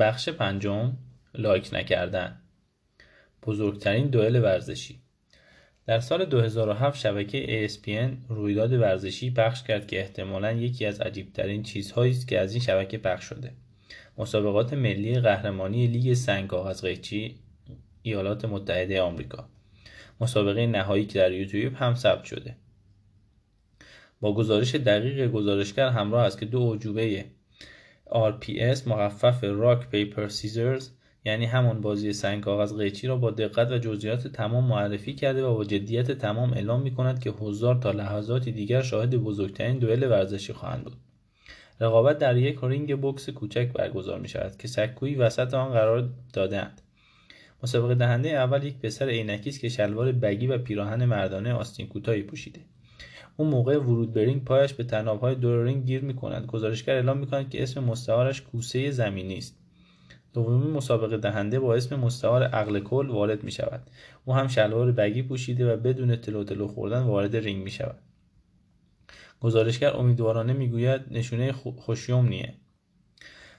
بخش پنجم لایک نکردن. بزرگترین دوئل ورزشی. در سال 2007 شبکه ESPN رویداد ورزشی پخش کرد که احتمالا یکی از عجیبترین چیزهایی است که از این شبکه پخش شده. مسابقات ملی قهرمانی لیگ سنگ کاغذ قیچی ایالات متحده آمریکا. مسابقه نهایی که در یوتیوب هم ثبت شده. با گزارش دقیق گزارشگر همراه است که دو عجوبه RPS مخفف rock paper scissors یعنی همان بازی سنگ کاغذ قیچی را با دقت و جزئیات تمام معرفی کرده و با جدیت تمام اعلام می کند که حضار تا لحظاتی دیگر شاهد بزرگترین دوئل ورزشی خواهند بود. رقابت در یک رینگ بوکس کوچک برگزار می شود که سکویی وسط آن قرار دادهاند. مسابقه دهنده اول یک پسر عینکی است که شلوار baggy و پیراهن مردانه آستین کوتاهی پوشیده. او موقع ورود پایش به طنابهای دور رینگ گیر می کند گزارشگر اعلام می کند که اسم مستعارش کوسه زمینی است دومین مسابقه دهنده با اسم مستعار عقل کل وارد می شود او هم شلوار baggy پوشیده و بدون تلو تلو خوردن وارد رینگ می شود گزارشگر امیدوارانه می‌گوید نشونه خوش‌یمنیه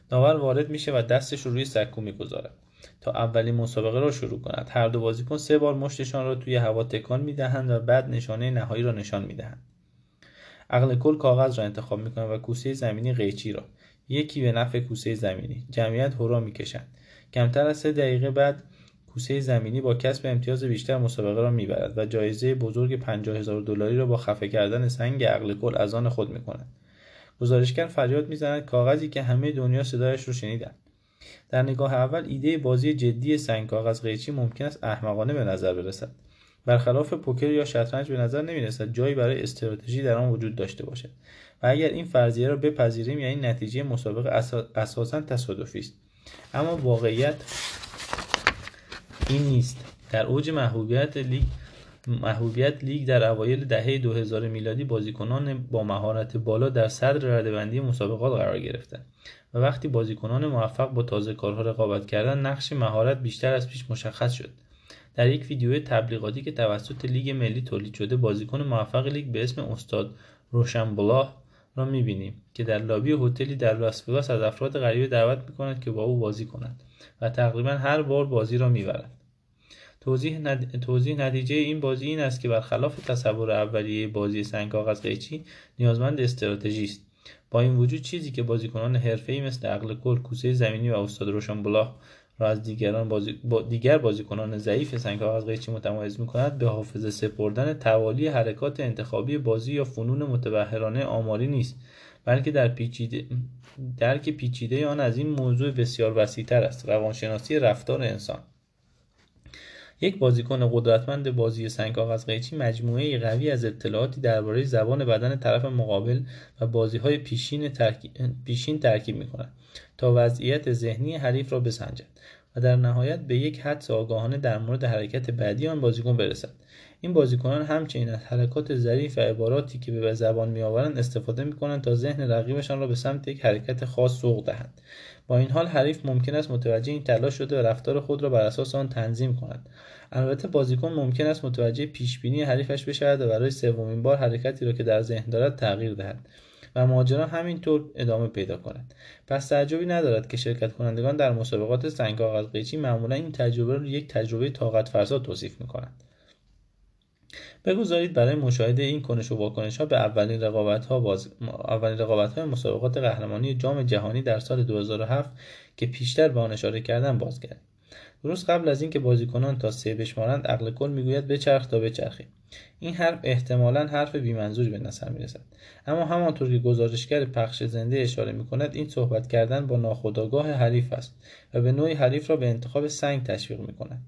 داور وارد میشه و دستش رو روی سکو می‌گذارد تا اولین مسابقه را شروع کند. هر دو بازیکن سه بار مشتشان را توی هوا تکان می‌دهند و بعد نشانه نهایی را نشان می‌دهند. عقل کل کاغذ را انتخاب می‌کنند و کوسه زمینی قیچی را. یکی به نفع کوسه زمینی. جمعیت هورا می‌کشند کمتر از سه دقیقه بعد کوسه زمینی با کسب امتیاز بیشتر مسابقه را می‌برد و جایزه بزرگ 50 هزار دلاری را با خفه کردن سنگ عقل کل از آن خود می‌کند. گزارشگر فریاد می‌زند کاغذی که همه دنیا صدایش رو شنیدند. در نگاه اول ایده بازی جدی سنگ کاغذ قیچی ممکن است احمقانه به نظر برسد. برخلاف پوکر یا شطرنج به نظر نمی‌رسد جایی برای استراتژی در آن وجود داشته باشد. و اگر این فرضیه را بپذیریم یعنی نتیجه مسابقه اساسا تصادفی است. اما واقعیت این نیست. در اوج محبوبیت لیگ محبوبیت لیگ در اوایل دهه 2000 میلادی بازیکنان با مهارت بالا در صدر ردبندی مسابقات قرار گرفتند. و وقتی بازیکنان موفق با تازه کارها رقابت کردند نقش مهارت بیشتر از پیش مشخص شد. در یک ویدیو تبلیغاتی که توسط لیگ ملی تولید شده بازیکن موفق لیگ به اسم استاد روشنبلاه را می‌بینیم که در لابی هتلی در لاس از افراد غریبه دعوت می‌کند که با او بازی کنند و تقریبا هر بار بازی را می‌برد. توضیح, ند... توضیح نتیجه این بازی این است که برخلاف تصور اولیه بازی سنگ کاغذ قیچی نیازمند استراتژی است. با این وجود چیزی که بازیکنان حرفه‌ای مثل عقل کل کوسه زمینی و استاد روشنبلاه را از دیگران بازی... با دیگر بازیکنان ضعیف سنگ کاغذ قیچی متمایز می‌کند به حافظه سپردن توالی حرکات انتخابی بازی یا فنون متبهرانه آماری نیست بلکه در پیچیده درک پیچیده آن از این موضوع بسیار وسیعتر است. روانشناسی رفتار انسان یک بازیکن قدرتمند بازی سنگ کاغذ قیچی مجموعه قوی از اطلاعاتی درباره زبان بدن طرف مقابل و بازیهای پیشین ترکیب, پیشین ترکیب می کند تا وضعیت ذهنی حریف را بسنجد و در نهایت به یک حدس آگاهانه در مورد حرکت بعدی آن بازیکن برسد. این بازیکنان همچنین از حرکات ظریف و عباراتی که به زبان میآورند استفاده می‌کنند تا ذهن رقیبشان را به سمت یک حرکت خاص سوق دهند. با این حال حریف ممکن است متوجه این تلاش شده و رفتار خود را بر اساس آن تنظیم کند. البته بازیکن ممکن است متوجه پیشبینی حریفش بشود و برای سومین بار حرکتی را که در ذهن دارد تغییر دهد و ماجرا همینطور ادامه پیدا کند. پس تعجبی ندارد که شرکت کنندگان در مسابقات سنگ کاغذ قیچی معمولا این تجربه را یک تجربه طاقت فرسا توصیف می‌کنند. بگذارید برای مشاهده این کنش و واکنش ها به اولین رقابت ها باز... اولین رقابت های مسابقات قهرمانی جام جهانی در سال 2007 که پیشتر به آن اشاره کردم بازگردیم درست قبل از اینکه بازیکنان تا سه بشمارند عقل کل می‌گوید بچرخ تا بچرخی. این حرف احتمالا حرف بیمنظوری به نظر می‌رسد. اما همانطور که گزارشگر پخش زنده اشاره می‌کند این صحبت کردن با ناخودآگاه حریف است و به نوعی حریف را به انتخاب سنگ تشویق می‌کند.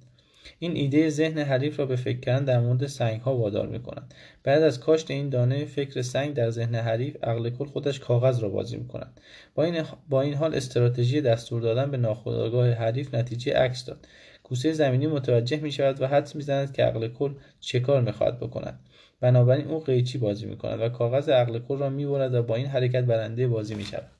این ایده ذهن حریف را به فکر کردن در مورد سنگ ها وادار می کند. بعد از کاشت این دانه فکر سنگ در ذهن حریف عقل کل خودش کاغذ را بازی می کند. با این, با این حال استراتژی دستور دادن به ناخودآگاه حریف نتیجه عکس داد کوسه زمینی متوجه می شود و حدس می زند که عقل کل چه کار می خواهد بکند بنابراین او قیچی بازی می کند و کاغذ عقل کل را می و با این حرکت برنده بازی می شود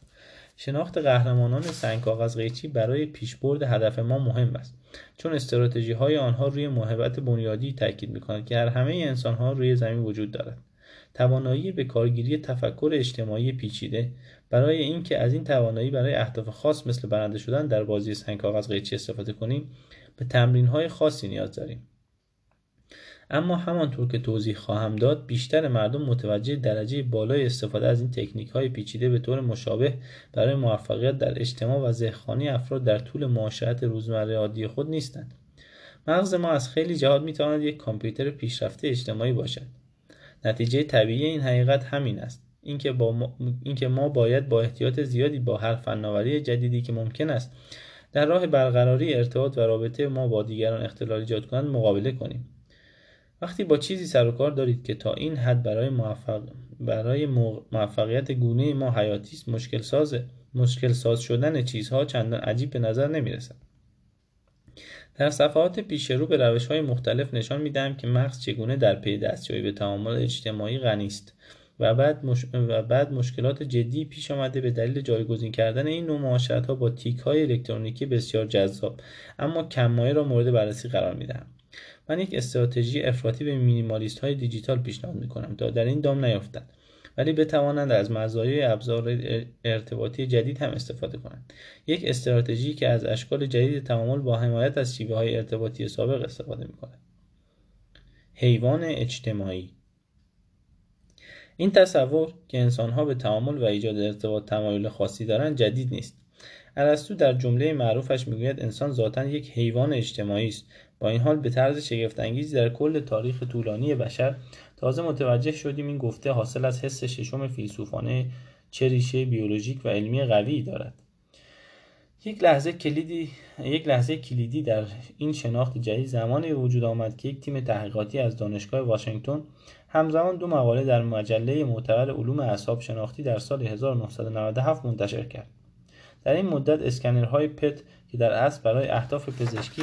شناخت قهرمانان سنگ کاغذ قیچی برای پیشبرد هدف ما مهم است. چون استراتژی های آنها روی محبت بنیادی تاکید می کند که هر همه انسان ها روی زمین وجود دارد. توانایی به کارگیری تفکر اجتماعی پیچیده برای اینکه از این توانایی برای اهداف خاص مثل برنده شدن در بازی سنگ کاغذ قیچی استفاده کنیم به تمرین های خاصی نیاز داریم. اما همانطور که توضیح خواهم داد بیشتر مردم متوجه درجه بالای استفاده از این تکنیک های پیچیده به طور مشابه برای موفقیت در اجتماع و ذهنخوانی افراد در طول معاشرت روزمره عادی خود نیستند. مغز ما از خیلی جهات می‌تواند یک کامپیوتر پیشرفته اجتماعی باشد. نتیجه طبیعی این حقیقت همین است. اینکه ما... اینکه ما باید با احتیاط زیادی با هر فناوری جدیدی که ممکن است در راه برقراری ارتباط و رابطه ما با دیگران اختلال ایجاد کنند مقابله کنیم. وقتی با چیزی سر و کار دارید که تا این حد برای موفق برای موفقیت گونه ما حیاتی است مشکل ساز مشکل ساز شدن چیزها چندان عجیب به نظر نمی رسد. در صفحات پیش رو به روش های مختلف نشان می دهم که مغز چگونه در پی دستیابی به تعامل اجتماعی غنی است و بعد, مش... و بعد مشکلات جدی پیش آمده به دلیل جایگزین کردن این نوع معاشرت ها با تیک های الکترونیکی بسیار جذاب اما کمایه را مورد بررسی قرار می دهم. من یک استراتژی افراطی به مینیمالیست های دیجیتال پیشنهاد می کنم تا در این دام نیفتند ولی بتوانند از مزایای ابزار ارتباطی جدید هم استفاده کنند. یک استراتژی که از اشکال جدید تعامل با حمایت از شیوه های ارتباطی سابق استفاده می کند حیوان اجتماعی. این تصور که انسانها به تعامل و ایجاد ارتباط تمایل خاصی دارند جدید نیست. ارسطو در جمله معروفش می‌گوید انسان ذاتا یک حیوان اجتماعی است. با این حال به طرز شگفتانگیزی در کل تاریخ طولانی بشر تازه متوجه شدیم این گفته حاصل از حس ششم فیلسوفانه چه ریشه بیولوژیک و علمی قوی دارد. یک لحظه کلیدی یک لحظه کلیدی در این شناخت جدید زمانی وجود آمد که یک تیم تحقیقاتی از دانشگاه واشنگتن همزمان دو مقاله در مجله معتبر علوم اعصاب شناختی در سال 1997 منتشر کرد. در این مدت اسکنرهای پت که در اصل برای اهداف پزشکی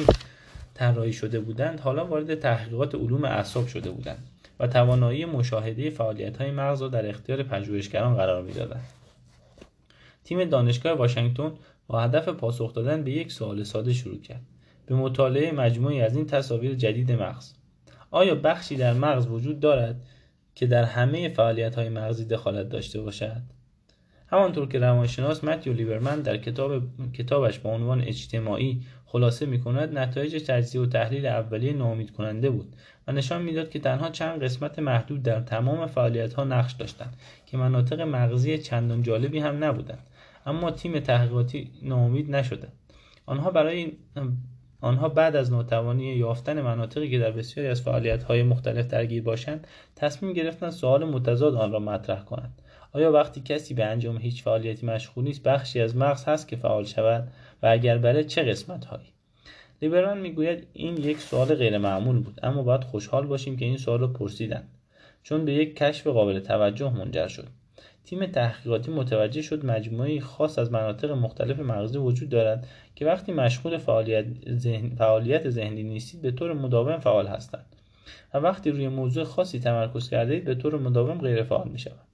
طراحی شده بودند حالا وارد تحقیقات علوم اعصاب شده بودند و توانایی مشاهده فعالیت های مغز را در اختیار پژوهشگران قرار می‌دادند. تیم دانشگاه واشنگتن با هدف پاسخ دادن به یک سوال ساده شروع کرد. به مطالعه مجموعی از این تصاویر جدید مغز. آیا بخشی در مغز وجود دارد که در همه فعالیت های مغزی دخالت داشته باشد؟ همانطور که روانشناس متیو لیبرمن در کتاب کتابش با عنوان اجتماعی خلاصه می کند نتایج تجزیه و تحلیل اولیه ناامید کننده بود و نشان می‌داد که تنها چند قسمت محدود در تمام فعالیت ها نقش داشتند که مناطق مغزی چندان جالبی هم نبودند اما تیم تحقیقاتی ناامید نشده. آنها برای آنها بعد از ناتوانی یافتن مناطقی که در بسیاری از فعالیت های مختلف درگیر باشند تصمیم گرفتند سوال متضاد آن را مطرح کنند. آیا وقتی کسی به انجام هیچ فعالیتی مشغول نیست بخشی از مغز هست که فعال شود؟ و اگر بله چه قسمت هایی لیبران می‌گوید این یک سوال غیر معمول بود اما باید خوشحال باشیم که این سوال را پرسیدند چون به یک کشف قابل توجه منجر شد. تیم تحقیقاتی متوجه شد مجموعه خاص از مناطق مختلف مغزی وجود دارد که وقتی مشغول فعالیت, ذهن... فعالیت ذهنی نیستید به طور مداوم فعال هستند. و وقتی روی موضوع خاصی تمرکز کرده به طور مداوم غیر فعال می شود.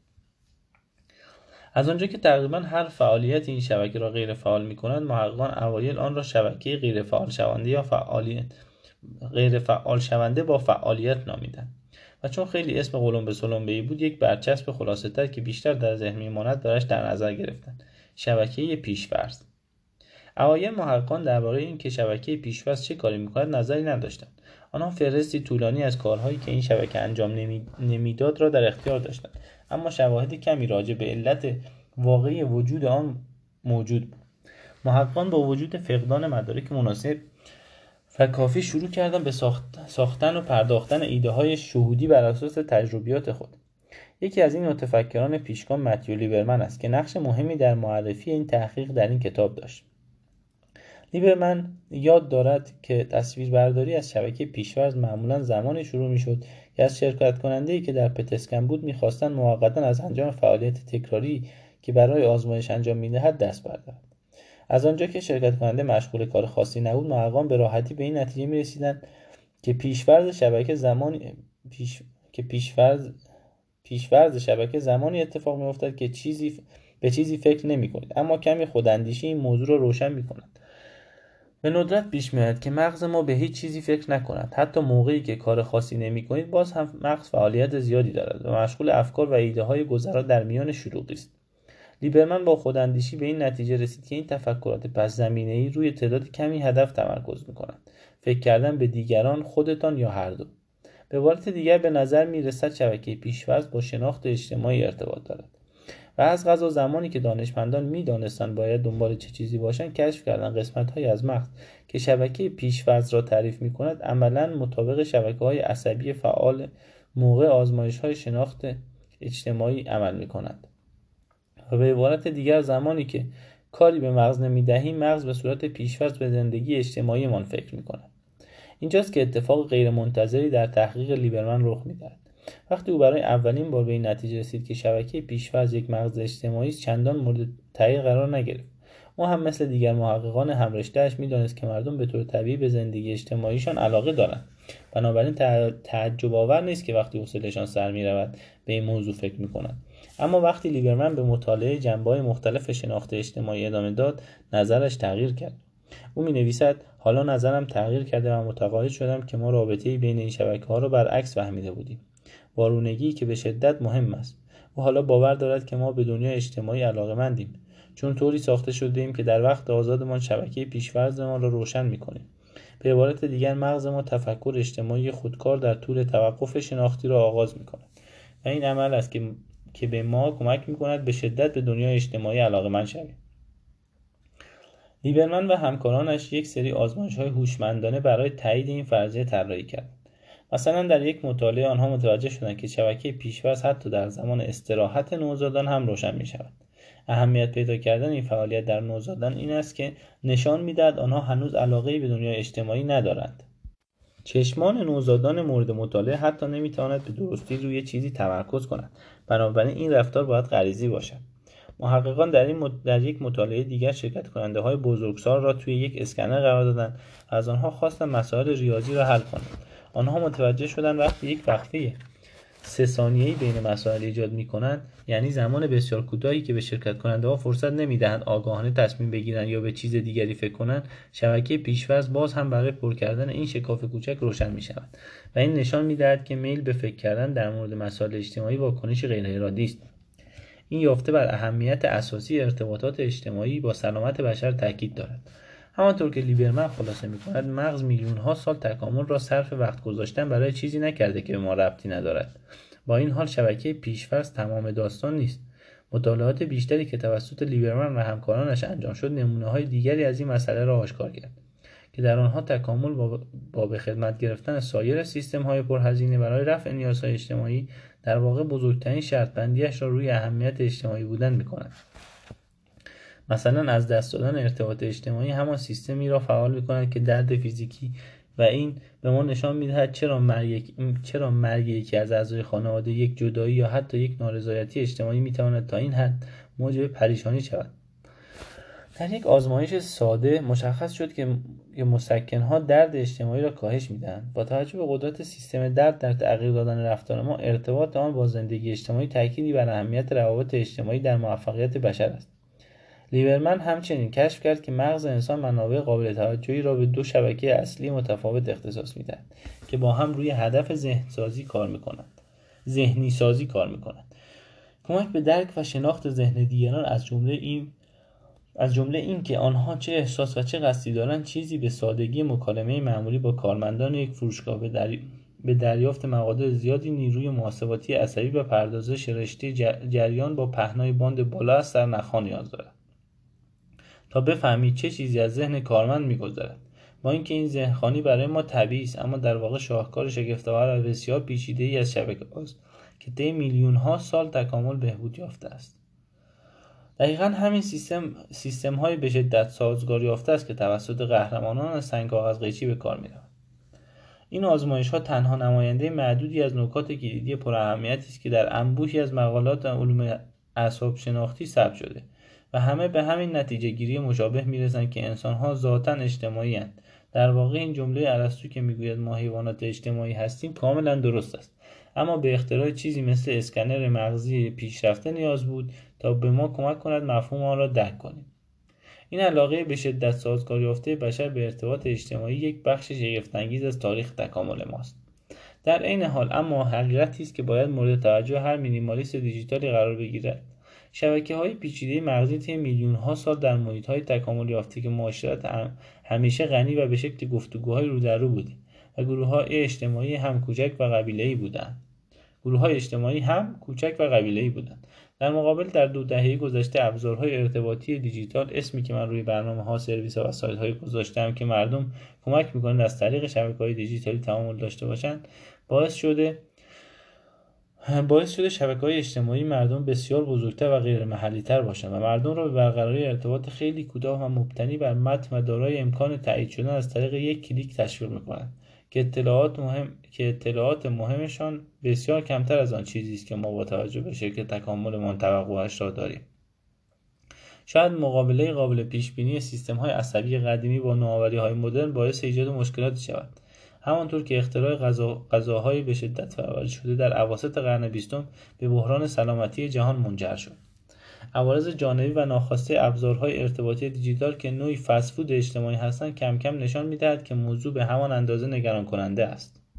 از آنجا که تقریبا هر فعالیت این شبکه را غیر فعال می کند محققان اوایل آن را شبکه غیر فعال شونده یا فعالیت غیر فعال شونده با فعالیت نامیدند. و چون خیلی اسم قلم به سلمبه بود یک برچسب خلاصه تر که بیشتر در ذهن میماند براش در نظر گرفتند. شبکه پیشورز اوایل محققان درباره اینکه شبکه پیشورز چه کاری می‌کند نظری نداشتند. آنها فهرستی طولانی از کارهایی که این شبکه انجام نمی‌داد را در اختیار داشتند. اما شواهد کمی راجع به علت واقعی وجود آن موجود بود. محققان با وجود فقدان مدارک مناسب و کافی شروع کردن به ساختن و پرداختن ایده های شهودی بر اساس تجربیات خود. یکی از این متفکران پیشگام متیو لیبرمن است که نقش مهمی در معرفی این تحقیق در این کتاب داشت. لیبرمن یاد دارد که تصویربرداری از شبکه پیشورز معمولا زمانی شروع می‌شد که از شرکت کننده ای که در پتسکن بود می‌خواستند موقتا از انجام فعالیت تکراری که برای آزمایش انجام می‌دهد دست بردارد از آنجا که شرکت کننده مشغول کار خاصی نبود محققان به راحتی به این نتیجه می رسیدند که پیشورز شبکه زمانی پیش... که پیشورز پیشورز شبکه زمانی اتفاق می افتد که چیزی به چیزی فکر نمی کنید اما کمی خوداندیشی این موضوع را روشن می کند به ندرت پیش میآید که مغز ما به هیچ چیزی فکر نکند حتی موقعی که کار خاصی نمی کنید باز هم مغز فعالیت زیادی دارد و مشغول افکار و ایده های گذرا در میان شلوغی است. لیبرمن با خوداندیشی به این نتیجه رسید که این تفکرات پس زمینه ای روی تعداد کمی هدف تمرکز می کنند فکر کردن به دیگران خودتان یا هر دو. به عبارت دیگر به نظر می رسد شبکه پیشورز با شناخت اجتماعی ارتباط دارد. و از غذا زمانی که دانشمندان می‌دانستند باید دنبال چه چیزی باشند کشف کردن قسمت های از مغز که شبکه پیشورز را تعریف می کند عملا مطابق شبکه های عصبی فعال موقع آزمایش های شناخت اجتماعی عمل می کند و به عبارت دیگر زمانی که کاری به مغز نمی دهیم مغز به صورت پیشورز به زندگی اجتماعی من فکر می کند اینجاست که اتفاق غیرمنتظری در تحقیق لیبرمن رخ می‌دهد. وقتی او برای اولین بار به این نتیجه رسید که شبکه پیشورز یک مغز اجتماعی چندان مورد تایید قرار نگرفت. او هم مثل دیگر محققان همرشتهاش می‌دانست که مردم به طور طبیعی به زندگی اجتماعیشان علاقه دارند. بنابراین تعجب آور نیست که وقتی حوصلهشان سر می‌رود به این موضوع فکر می‌کنند اما وقتی لیبرمن به مطالعه جنبه مختلف شناخت اجتماعی ادامه داد نظرش تغییر کرد. او می نویسد حالا نظرم تغییر کرده و متقاعد شدم که ما رابطه بین این شبکه ها را برعکس فهمیده بودیم. وارونگی که به شدت مهم است. او حالا باور دارد که ما به دنیا اجتماعی علاقه مندیم چون طوری ساخته شده ایم که در وقت آزادمان شبکه پیشورزمان را روشن می‌کنیم. به عبارت دیگر مغز ما تفکر اجتماعی خودکار در طول توقف شناختی را آغاز می کند و این عمل است که, که به ما کمک می کند به شدت به دنیای اجتماعی علاقه من شویم. لیبرمن و همکارانش یک سری آزمایش های هوشمندانه برای تایید این فرضیه طراحی کردند مثلا در یک مطالعه آنها متوجه شدند که شبکه پیشورز حتی در زمان استراحت نوزادان هم روشن می شود اهمیت پیدا کردن این فعالیت در نوزادان این است که نشان می‌دهد آنها هنوز علاقه به دنیای اجتماعی ندارند. چشمان نوزادان مورد مطالعه حتی نمی‌تواند به درستی روی چیزی تمرکز کند. بنابراین این رفتار باید غریزی باشد. محققان در, این در یک مطالعه دیگر شرکت کننده های بزرگسال را توی یک اسکنر قرار دادند از آنها خواستن مسائل ریاضی را حل کنند. آنها متوجه شدند وقتی یک وقفه سه ثانیه‌ای بین مسائل ایجاد می‌کنند یعنی زمان بسیار کوتاهی که به شرکت کننده ها فرصت نمی‌دهند آگاهانه تصمیم بگیرند یا به چیز دیگری فکر کنند شبکه پیشورز باز هم برای پر کردن این شکاف کوچک روشن می شود و این نشان می‌دهد که میل به فکر کردن در مورد مسائل اجتماعی واکنش غیر ارادی است. این یافته بر اهمیت اساسی ارتباطات اجتماعی با سلامت بشر تاکید دارد. همانطور که لیبرمن خلاصه می کند مغز میلیون ها سال تکامل را صرف وقت گذاشتن برای چیزی نکرده که به ما ربطی ندارد. با این حال شبکه پیشفرض تمام داستان نیست. مطالعات بیشتری که توسط لیبرمن و همکارانش انجام شد نمونه های دیگری از این مسئله را آشکار کرد که در آنها تکامل با به خدمت گرفتن سایر سیستم های پرهزینه برای رفع نیازهای اجتماعی در واقع بزرگترین شرط بندیش را روی اهمیت اجتماعی بودن می کند. مثلا از دست دادن ارتباط اجتماعی همان سیستمی را فعال می کند که درد فیزیکی و این به ما نشان می‌دهد چرا مرگ چرا مرگ یکی از اعضای خانواده یک جدایی یا حتی یک نارضایتی اجتماعی می‌تواند تا این حد موجب پریشانی شود در یک آزمایش ساده مشخص شد که مسکنها درد اجتماعی را کاهش می‌دهند. با توجه به قدرت سیستم درد در تغییر دادن رفتار ما ارتباط آن با زندگی اجتماعی تأکیدی بر اهمیت روابط اجتماعی در موفقیت بشر است. لیبرمن همچنین کشف کرد که مغز انسان منابع قابل توجهی را به دو شبکه اصلی متفاوت اختصاص می‌دهد که با هم روی هدف ذهن سازی کار می‌کنند. ذهنی سازی کار می‌کنند. کمک به درک و شناخت ذهن دیگران از جمله این از جمله این که آنها چه احساس و چه قصدی دارند چیزی به سادگی مکالمه معمولی با کارمندان یک فروشگاه به, دری... به دریافت مقادیر زیادی نیروی محاسباتی عصبی و پردازش رشته جریان با پهنای باند بالا از سر نخا نیاز دارد. تا بفهمید چه چیزی از ذهن کارمند میگذرد. با اینکه این ذهنخوانی برای ما طبیعی است اما در واقع شاهکار شگفتآور و بسیار پیچیده ای از شبکه است که طی میلیون ها سال تکامل بهبود یافته است. دقیقا همین سیستم سیستم های به شدت سازگار یافته است که توسط قهرمانان سنگ کاغذ قیچی به کار می‌رود این آزمایش ها تنها نماینده معدودی از نکات کلیدی پر اهمیتی است که در انبوهی از مقالات علوم اعصاب شناختی ثبت شده و همه به همین نتیجه گیری مشابه می‌رسند که انسان ها ذاتا اجتماعی هستند در واقع این جمله ارسطو که می‌گوید ما حیوانات اجتماعی هستیم کاملا درست است. اما به اختراع چیزی مثل اسکنر مغزی پیشرفته نیاز بود تا به ما کمک کند مفهوم آن را درک کنیم. این علاقه به شدت سازگار یافته بشر به ارتباط اجتماعی یک بخش شگفتانگیز از تاریخ تکامل ماست. در عین حال اما حقیقتی است که باید مورد توجه هر مینیمالیست دیجیتالی قرار بگیرد. شبکه های پیچیده مغزی طی میلیون ها سال در محیط های تکامل یافته که معاشرت همیشه غنی و به شکل گفتگوهای رو در رو بوده و گروه های اجتماعی هم کوچک و قبیله بودند. گروه های اجتماعی هم کوچک و قبیله بودند. در مقابل در دو دهه گذشته ابزارهای ارتباطی دیجیتال اسمی که من روی برنامه ها سرویس و وسایل های گذاشتم که مردم کمک می‌کنند از طریق شبکه های دیجیتالی تعامل داشته باشند باعث شده باعث شده شبکه های اجتماعی مردم بسیار بزرگتر و غیر محلی تر باشند و مردم را به برقراری ارتباط خیلی کوتاه و مبتنی بر متن و دارای امکان تایید شدن از طریق یک کلیک تشویق می‌کنند که اطلاعات مهم که اطلاعات مهمشان بسیار کمتر از آن چیزی است که ما با توجه به شکل تکاملمان توقعش را داریم. شاید مقابله قابل پیش بینی سیستم های عصبی قدیمی با نوآوری های مدرن باعث ایجاد مشکلاتی شود. همانطور که اختراع غذاهای به شدت فعال شده در اواسط قرن بیستم به بحران سلامتی جهان منجر شد. عوارض جانبی و ناخواسته ابزارهای ارتباطی دیجیتال که نوعی فسفود اجتماعی هستند کم کم نشان می‌دهد که موضوع به همان اندازه نگران کننده است.